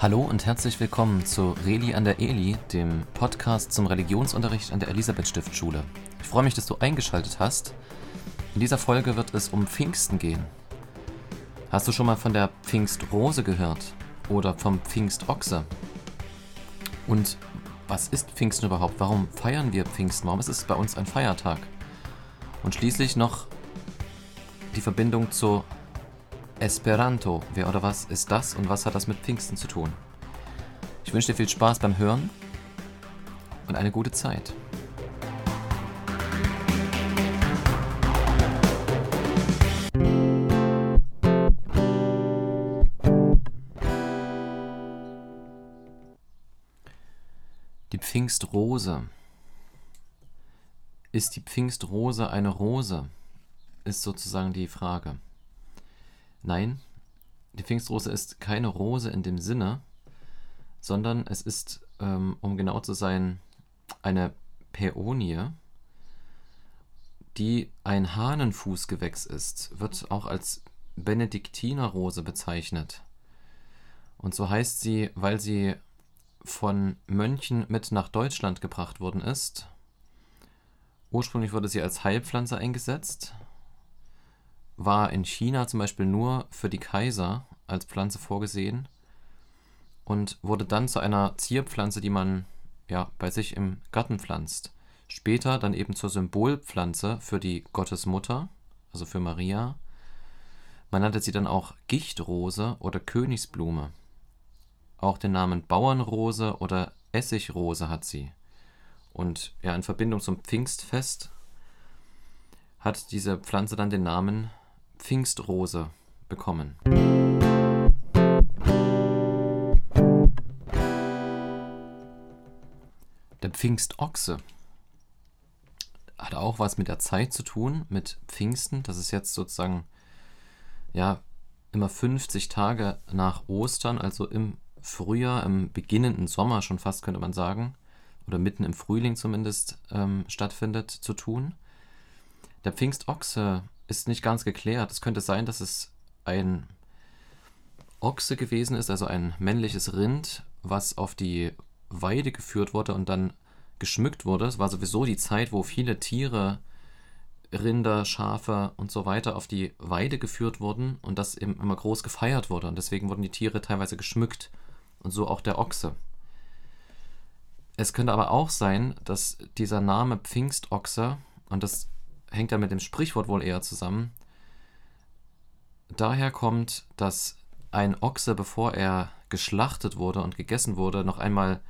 Hallo und herzlich willkommen zu Reli an der Eli, dem Podcast zum Religionsunterricht an der Elisabeth Stiftschule. Ich freue mich, dass du eingeschaltet hast. In dieser Folge wird es um Pfingsten gehen. Hast du schon mal von der Pfingstrose gehört oder vom Pfingstochse? Und was ist Pfingsten überhaupt? Warum feiern wir Pfingsten? Warum ist es bei uns ein Feiertag? Und schließlich noch die Verbindung zu Esperanto. Wer oder was ist das und was hat das mit Pfingsten zu tun? Ich wünsche dir viel Spaß beim Hören und eine gute Zeit. Die Pfingstrose. Ist die Pfingstrose eine Rose? Ist sozusagen die Frage. Nein, die Pfingstrose ist keine Rose in dem Sinne, sondern es ist, ähm, um genau zu sein, eine Päonie, die ein Hahnenfußgewächs ist, wird auch als Benediktinerrose bezeichnet. Und so heißt sie, weil sie von Mönchen mit nach Deutschland gebracht worden ist. Ursprünglich wurde sie als Heilpflanze eingesetzt, war in China zum Beispiel nur für die Kaiser als Pflanze vorgesehen und wurde dann zu einer Zierpflanze, die man ja bei sich im Garten pflanzt. Später dann eben zur Symbolpflanze für die Gottesmutter, also für Maria. Man nannte sie dann auch Gichtrose oder Königsblume. Auch den Namen Bauernrose oder Essigrose hat sie. Und ja, in Verbindung zum Pfingstfest hat diese Pflanze dann den Namen Pfingstrose bekommen. Der Pfingstochse hat auch was mit der Zeit zu tun, mit Pfingsten. Das ist jetzt sozusagen, ja, immer 50 Tage nach Ostern, also im Frühjahr, im beginnenden Sommer schon fast, könnte man sagen, oder mitten im Frühling zumindest ähm, stattfindet, zu tun. Der Pfingstochse ist nicht ganz geklärt. Es könnte sein, dass es ein Ochse gewesen ist, also ein männliches Rind, was auf die Weide geführt wurde und dann geschmückt wurde. Es war sowieso die Zeit, wo viele Tiere, Rinder, Schafe und so weiter auf die Weide geführt wurden und das eben immer groß gefeiert wurde. Und deswegen wurden die Tiere teilweise geschmückt und so auch der Ochse. Es könnte aber auch sein, dass dieser Name Pfingstochse, und das hängt ja mit dem Sprichwort wohl eher zusammen. Daher kommt, dass ein Ochse, bevor er geschlachtet wurde und gegessen wurde, noch einmal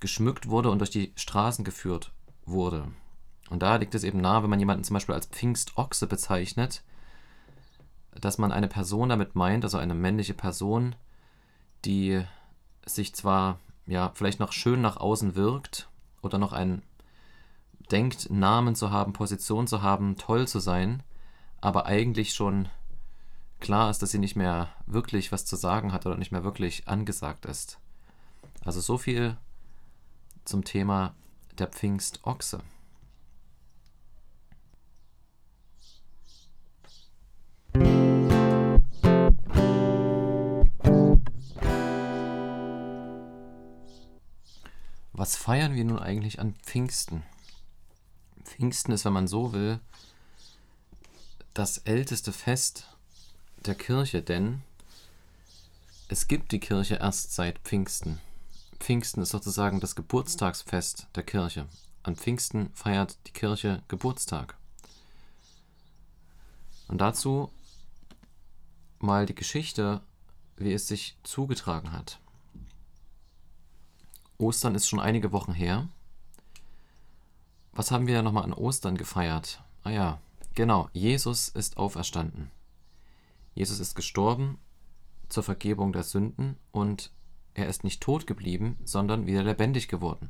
geschmückt wurde und durch die Straßen geführt wurde. Und da liegt es eben nahe, wenn man jemanden zum Beispiel als Pfingstochse bezeichnet, dass man eine Person damit meint, also eine männliche Person, die sich zwar ja vielleicht noch schön nach außen wirkt oder noch ein denkt, Namen zu haben, Position zu haben, toll zu sein, aber eigentlich schon klar ist, dass sie nicht mehr wirklich was zu sagen hat oder nicht mehr wirklich angesagt ist. Also so viel zum Thema der Pfingstochse. Was feiern wir nun eigentlich an Pfingsten? Pfingsten ist, wenn man so will, das älteste Fest der Kirche, denn es gibt die Kirche erst seit Pfingsten. Pfingsten ist sozusagen das Geburtstagsfest der Kirche. An Pfingsten feiert die Kirche Geburtstag. Und dazu mal die Geschichte, wie es sich zugetragen hat. Ostern ist schon einige Wochen her was haben wir ja nochmal an Ostern gefeiert? Ah ja, genau, Jesus ist auferstanden. Jesus ist gestorben zur Vergebung der Sünden und er ist nicht tot geblieben, sondern wieder lebendig geworden.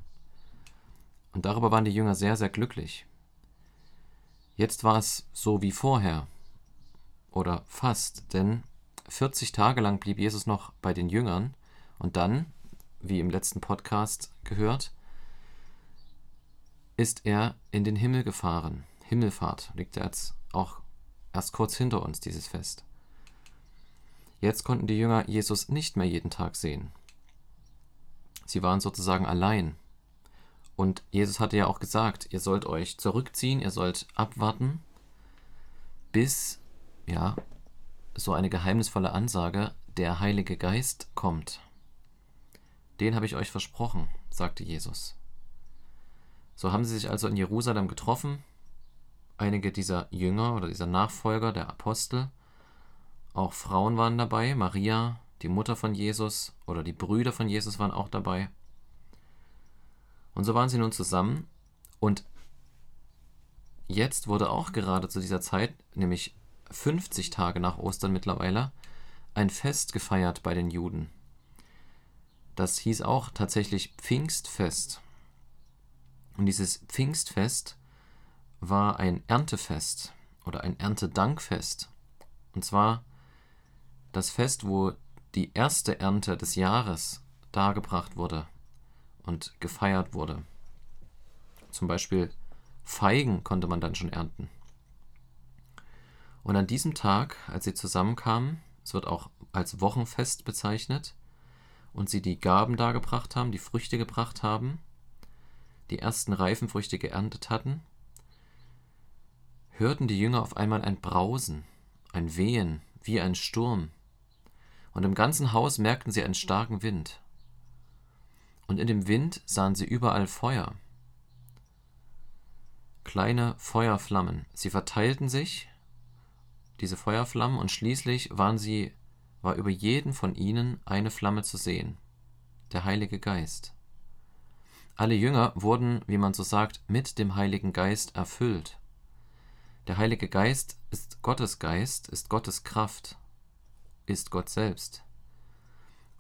Und darüber waren die Jünger sehr, sehr glücklich. Jetzt war es so wie vorher. Oder fast, denn 40 Tage lang blieb Jesus noch bei den Jüngern und dann, wie im letzten Podcast gehört, ist er in den Himmel gefahren. Himmelfahrt liegt jetzt auch erst kurz hinter uns, dieses Fest. Jetzt konnten die Jünger Jesus nicht mehr jeden Tag sehen. Sie waren sozusagen allein. Und Jesus hatte ja auch gesagt, ihr sollt euch zurückziehen, ihr sollt abwarten, bis, ja, so eine geheimnisvolle Ansage, der Heilige Geist kommt. Den habe ich euch versprochen, sagte Jesus. So haben sie sich also in Jerusalem getroffen, einige dieser Jünger oder dieser Nachfolger der Apostel, auch Frauen waren dabei, Maria, die Mutter von Jesus oder die Brüder von Jesus waren auch dabei. Und so waren sie nun zusammen und jetzt wurde auch gerade zu dieser Zeit, nämlich 50 Tage nach Ostern mittlerweile, ein Fest gefeiert bei den Juden. Das hieß auch tatsächlich Pfingstfest. Und dieses Pfingstfest war ein Erntefest oder ein Erntedankfest. Und zwar das Fest, wo die erste Ernte des Jahres dargebracht wurde und gefeiert wurde. Zum Beispiel Feigen konnte man dann schon ernten. Und an diesem Tag, als sie zusammenkamen, es wird auch als Wochenfest bezeichnet, und sie die Gaben dargebracht haben, die Früchte gebracht haben, die ersten reifen Früchte geerntet hatten, hörten die Jünger auf einmal ein Brausen, ein Wehen, wie ein Sturm, und im ganzen Haus merkten sie einen starken Wind. Und in dem Wind sahen sie überall Feuer. Kleine Feuerflammen. Sie verteilten sich, diese Feuerflammen, und schließlich waren sie, war über jeden von ihnen eine Flamme zu sehen, der Heilige Geist. Alle Jünger wurden, wie man so sagt, mit dem Heiligen Geist erfüllt. Der Heilige Geist ist Gottes Geist, ist Gottes Kraft ist Gott selbst.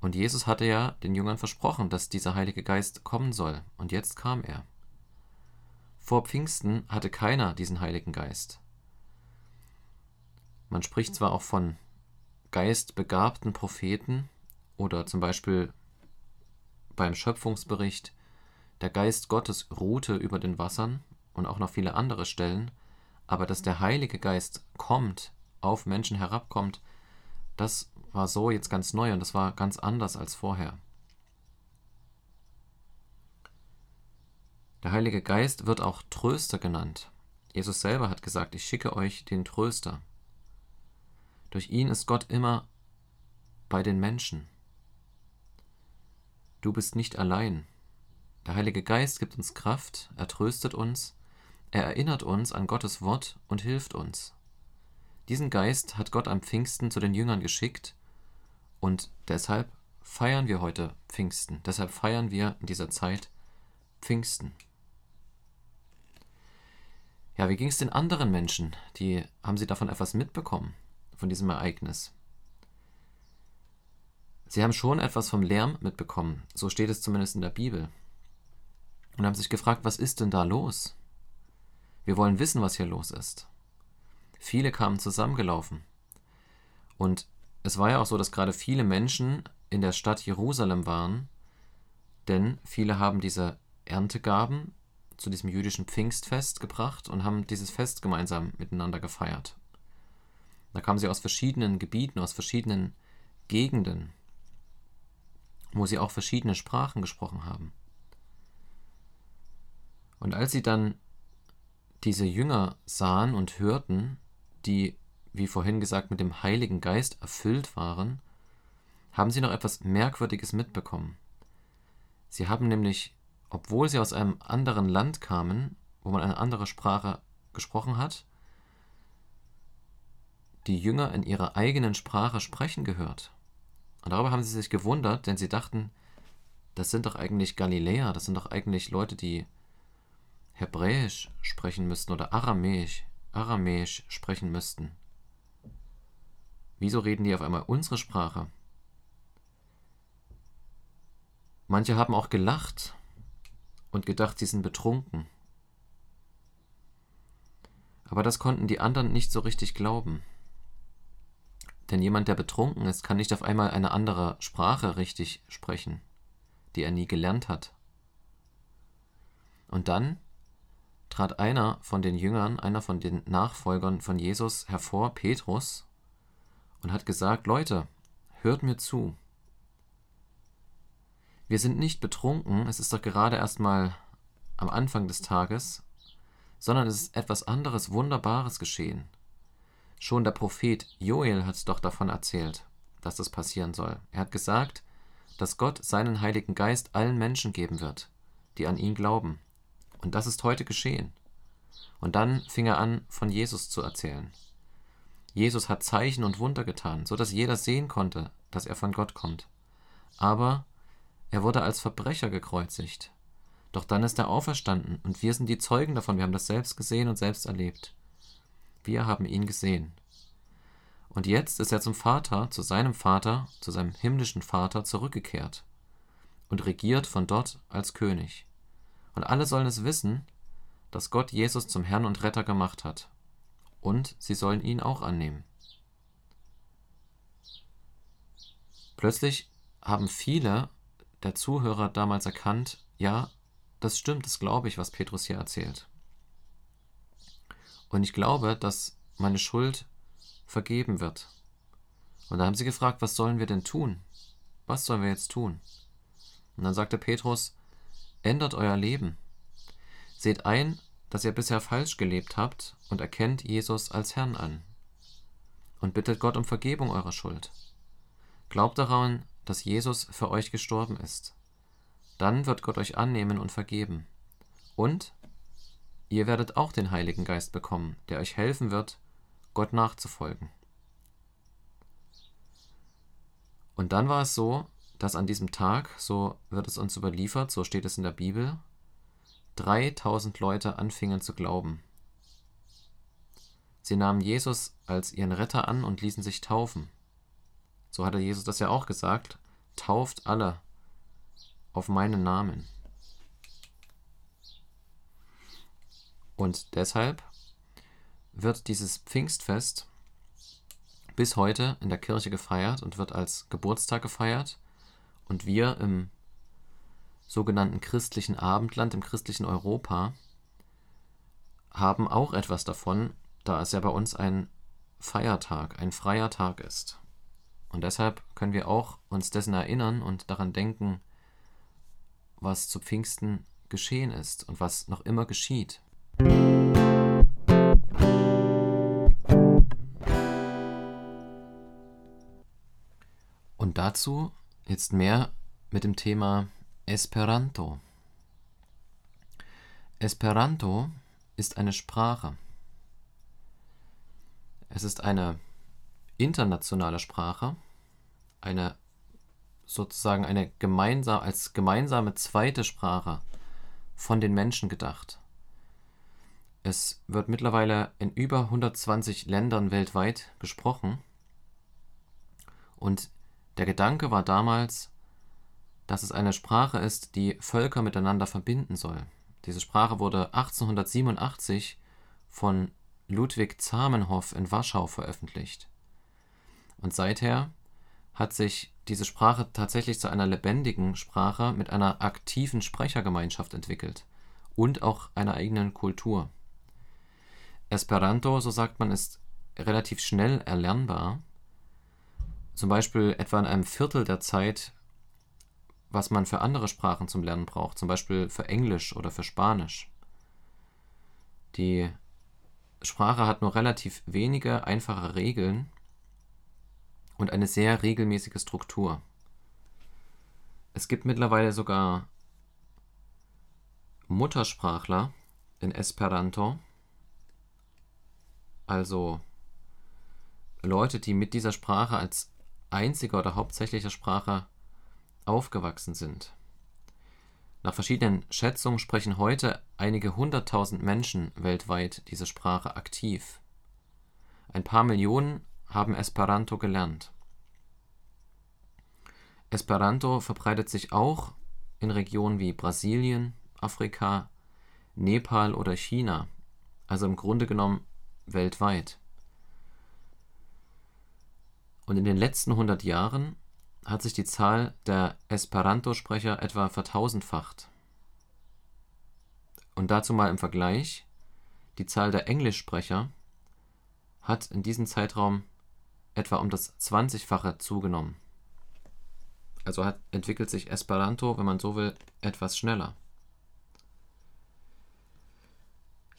Und Jesus hatte ja den Jüngern versprochen, dass dieser Heilige Geist kommen soll, und jetzt kam er. Vor Pfingsten hatte keiner diesen Heiligen Geist. Man spricht zwar auch von geistbegabten Propheten oder zum Beispiel beim Schöpfungsbericht, der Geist Gottes ruhte über den Wassern und auch noch viele andere Stellen, aber dass der Heilige Geist kommt, auf Menschen herabkommt, das war so jetzt ganz neu und das war ganz anders als vorher. Der Heilige Geist wird auch Tröster genannt. Jesus selber hat gesagt, ich schicke euch den Tröster. Durch ihn ist Gott immer bei den Menschen. Du bist nicht allein. Der Heilige Geist gibt uns Kraft, er tröstet uns, er erinnert uns an Gottes Wort und hilft uns. Diesen Geist hat Gott am Pfingsten zu den Jüngern geschickt und deshalb feiern wir heute Pfingsten. Deshalb feiern wir in dieser Zeit Pfingsten. Ja, wie ging es den anderen Menschen? Die haben sie davon etwas mitbekommen, von diesem Ereignis. Sie haben schon etwas vom Lärm mitbekommen, so steht es zumindest in der Bibel. Und haben sich gefragt, was ist denn da los? Wir wollen wissen, was hier los ist. Viele kamen zusammengelaufen. Und es war ja auch so, dass gerade viele Menschen in der Stadt Jerusalem waren, denn viele haben diese Erntegaben zu diesem jüdischen Pfingstfest gebracht und haben dieses Fest gemeinsam miteinander gefeiert. Da kamen sie aus verschiedenen Gebieten, aus verschiedenen Gegenden, wo sie auch verschiedene Sprachen gesprochen haben. Und als sie dann diese Jünger sahen und hörten, die, wie vorhin gesagt, mit dem Heiligen Geist erfüllt waren, haben sie noch etwas Merkwürdiges mitbekommen. Sie haben nämlich, obwohl sie aus einem anderen Land kamen, wo man eine andere Sprache gesprochen hat, die Jünger in ihrer eigenen Sprache sprechen gehört. Und darüber haben sie sich gewundert, denn sie dachten, das sind doch eigentlich Galiläer, das sind doch eigentlich Leute, die Hebräisch sprechen müssten oder Aramäisch. Aramäisch sprechen müssten. Wieso reden die auf einmal unsere Sprache? Manche haben auch gelacht und gedacht, sie sind betrunken. Aber das konnten die anderen nicht so richtig glauben. Denn jemand, der betrunken ist, kann nicht auf einmal eine andere Sprache richtig sprechen, die er nie gelernt hat. Und dann trat einer von den Jüngern, einer von den Nachfolgern von Jesus hervor, Petrus, und hat gesagt, Leute, hört mir zu. wir sind nicht betrunken, es ist doch gerade erst mal am Anfang des Tages, sondern es ist etwas anderes Wunderbares geschehen. Schon der Prophet Joel hat doch davon erzählt, dass das passieren soll. Er hat gesagt, dass Gott seinen Heiligen Geist allen Menschen geben wird, die an ihn glauben. Und das ist heute geschehen. Und dann fing er an, von Jesus zu erzählen. Jesus hat Zeichen und Wunder getan, so dass jeder sehen konnte, dass er von Gott kommt. Aber er wurde als Verbrecher gekreuzigt. Doch dann ist er auferstanden und wir sind die Zeugen davon, wir haben das selbst gesehen und selbst erlebt. Wir haben ihn gesehen. Und jetzt ist er zum Vater, zu seinem Vater, zu seinem himmlischen Vater zurückgekehrt und regiert von dort als König. Und alle sollen es wissen, dass Gott Jesus zum Herrn und Retter gemacht hat. Und sie sollen ihn auch annehmen. Plötzlich haben viele der Zuhörer damals erkannt, ja, das stimmt, das glaube ich, was Petrus hier erzählt. Und ich glaube, dass meine Schuld vergeben wird. Und da haben sie gefragt, was sollen wir denn tun? Was sollen wir jetzt tun? Und dann sagte Petrus, ändert euer Leben. Seht ein, dass ihr bisher falsch gelebt habt und erkennt Jesus als Herrn an. Und bittet Gott um Vergebung eurer Schuld. Glaubt daran, dass Jesus für euch gestorben ist. Dann wird Gott euch annehmen und vergeben. Und ihr werdet auch den Heiligen Geist bekommen, der euch helfen wird, Gott nachzufolgen. Und dann war es so, dass an diesem Tag, so wird es uns überliefert, so steht es in der Bibel, 3000 Leute anfingen zu glauben. Sie nahmen Jesus als ihren Retter an und ließen sich taufen. So hatte Jesus das ja auch gesagt, tauft alle auf meinen Namen. Und deshalb wird dieses Pfingstfest bis heute in der Kirche gefeiert und wird als Geburtstag gefeiert. Und wir im sogenannten christlichen Abendland, im christlichen Europa, haben auch etwas davon, da es ja bei uns ein Feiertag, ein freier Tag ist. Und deshalb können wir auch uns dessen erinnern und daran denken, was zu Pfingsten geschehen ist und was noch immer geschieht. Und dazu jetzt mehr mit dem Thema Esperanto. Esperanto ist eine Sprache. Es ist eine internationale Sprache, eine sozusagen eine gemeinsam als gemeinsame zweite Sprache von den Menschen gedacht. Es wird mittlerweile in über 120 Ländern weltweit gesprochen und der Gedanke war damals, dass es eine Sprache ist, die Völker miteinander verbinden soll. Diese Sprache wurde 1887 von Ludwig Zamenhof in Warschau veröffentlicht. Und seither hat sich diese Sprache tatsächlich zu einer lebendigen Sprache mit einer aktiven Sprechergemeinschaft entwickelt und auch einer eigenen Kultur. Esperanto, so sagt man, ist relativ schnell erlernbar. Zum Beispiel etwa in einem Viertel der Zeit was man für andere Sprachen zum Lernen braucht, zum Beispiel für Englisch oder für Spanisch. Die Sprache hat nur relativ wenige einfache Regeln und eine sehr regelmäßige Struktur. Es gibt mittlerweile sogar Muttersprachler in Esperanto, also Leute, die mit dieser Sprache als einziger oder hauptsächlicher Sprache aufgewachsen sind. Nach verschiedenen Schätzungen sprechen heute einige hunderttausend Menschen weltweit diese Sprache aktiv. Ein paar Millionen haben Esperanto gelernt. Esperanto verbreitet sich auch in Regionen wie Brasilien, Afrika, Nepal oder China, also im Grunde genommen weltweit. Und in den letzten 100 Jahren hat sich die Zahl der Esperanto-Sprecher etwa vertausendfacht. Und dazu mal im Vergleich, die Zahl der Englischsprecher hat in diesem Zeitraum etwa um das 20-fache zugenommen. Also hat, entwickelt sich Esperanto, wenn man so will, etwas schneller.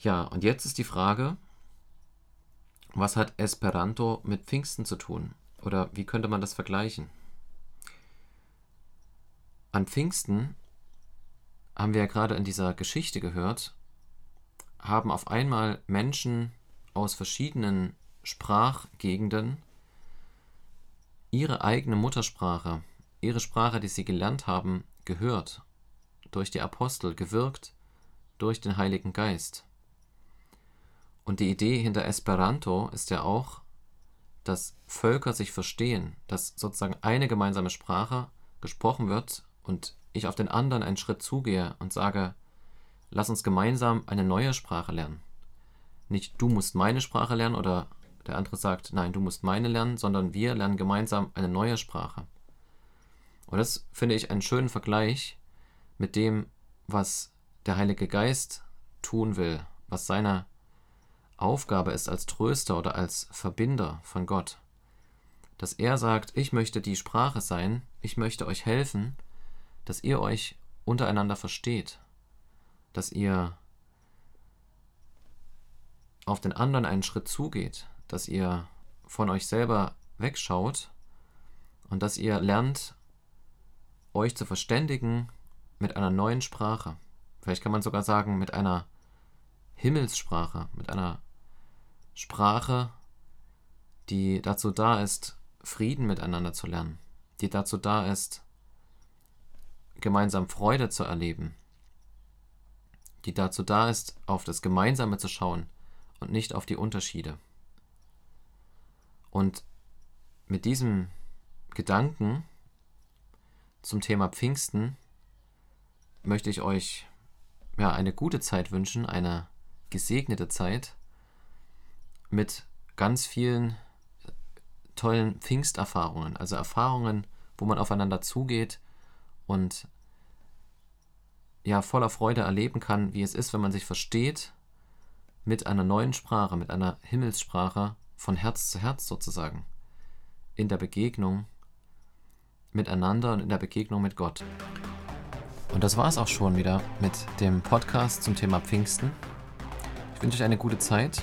Ja, und jetzt ist die Frage, was hat Esperanto mit Pfingsten zu tun? Oder wie könnte man das vergleichen? An Pfingsten haben wir ja gerade in dieser Geschichte gehört, haben auf einmal Menschen aus verschiedenen Sprachgegenden ihre eigene Muttersprache, ihre Sprache, die sie gelernt haben, gehört, durch die Apostel, gewirkt durch den Heiligen Geist. Und die Idee hinter Esperanto ist ja auch, dass Völker sich verstehen, dass sozusagen eine gemeinsame Sprache gesprochen wird und ich auf den anderen einen Schritt zugehe und sage, lass uns gemeinsam eine neue Sprache lernen. Nicht du musst meine Sprache lernen oder der andere sagt, nein, du musst meine lernen, sondern wir lernen gemeinsam eine neue Sprache. Und das finde ich einen schönen Vergleich mit dem, was der Heilige Geist tun will, was seine Aufgabe ist als Tröster oder als Verbinder von Gott. Dass er sagt, ich möchte die Sprache sein, ich möchte euch helfen, dass ihr euch untereinander versteht, dass ihr auf den anderen einen Schritt zugeht, dass ihr von euch selber wegschaut und dass ihr lernt, euch zu verständigen mit einer neuen Sprache. Vielleicht kann man sogar sagen, mit einer Himmelssprache, mit einer Sprache, die dazu da ist, Frieden miteinander zu lernen, die dazu da ist, gemeinsam Freude zu erleben, die dazu da ist, auf das Gemeinsame zu schauen und nicht auf die Unterschiede. Und mit diesem Gedanken zum Thema Pfingsten möchte ich euch ja, eine gute Zeit wünschen, eine gesegnete Zeit mit ganz vielen tollen Pfingsterfahrungen, also Erfahrungen, wo man aufeinander zugeht und ja voller Freude erleben kann, wie es ist, wenn man sich versteht mit einer neuen Sprache, mit einer Himmelssprache von Herz zu Herz sozusagen, in der Begegnung miteinander und in der Begegnung mit Gott. Und das war es auch schon wieder mit dem Podcast zum Thema Pfingsten. Ich wünsche euch eine gute Zeit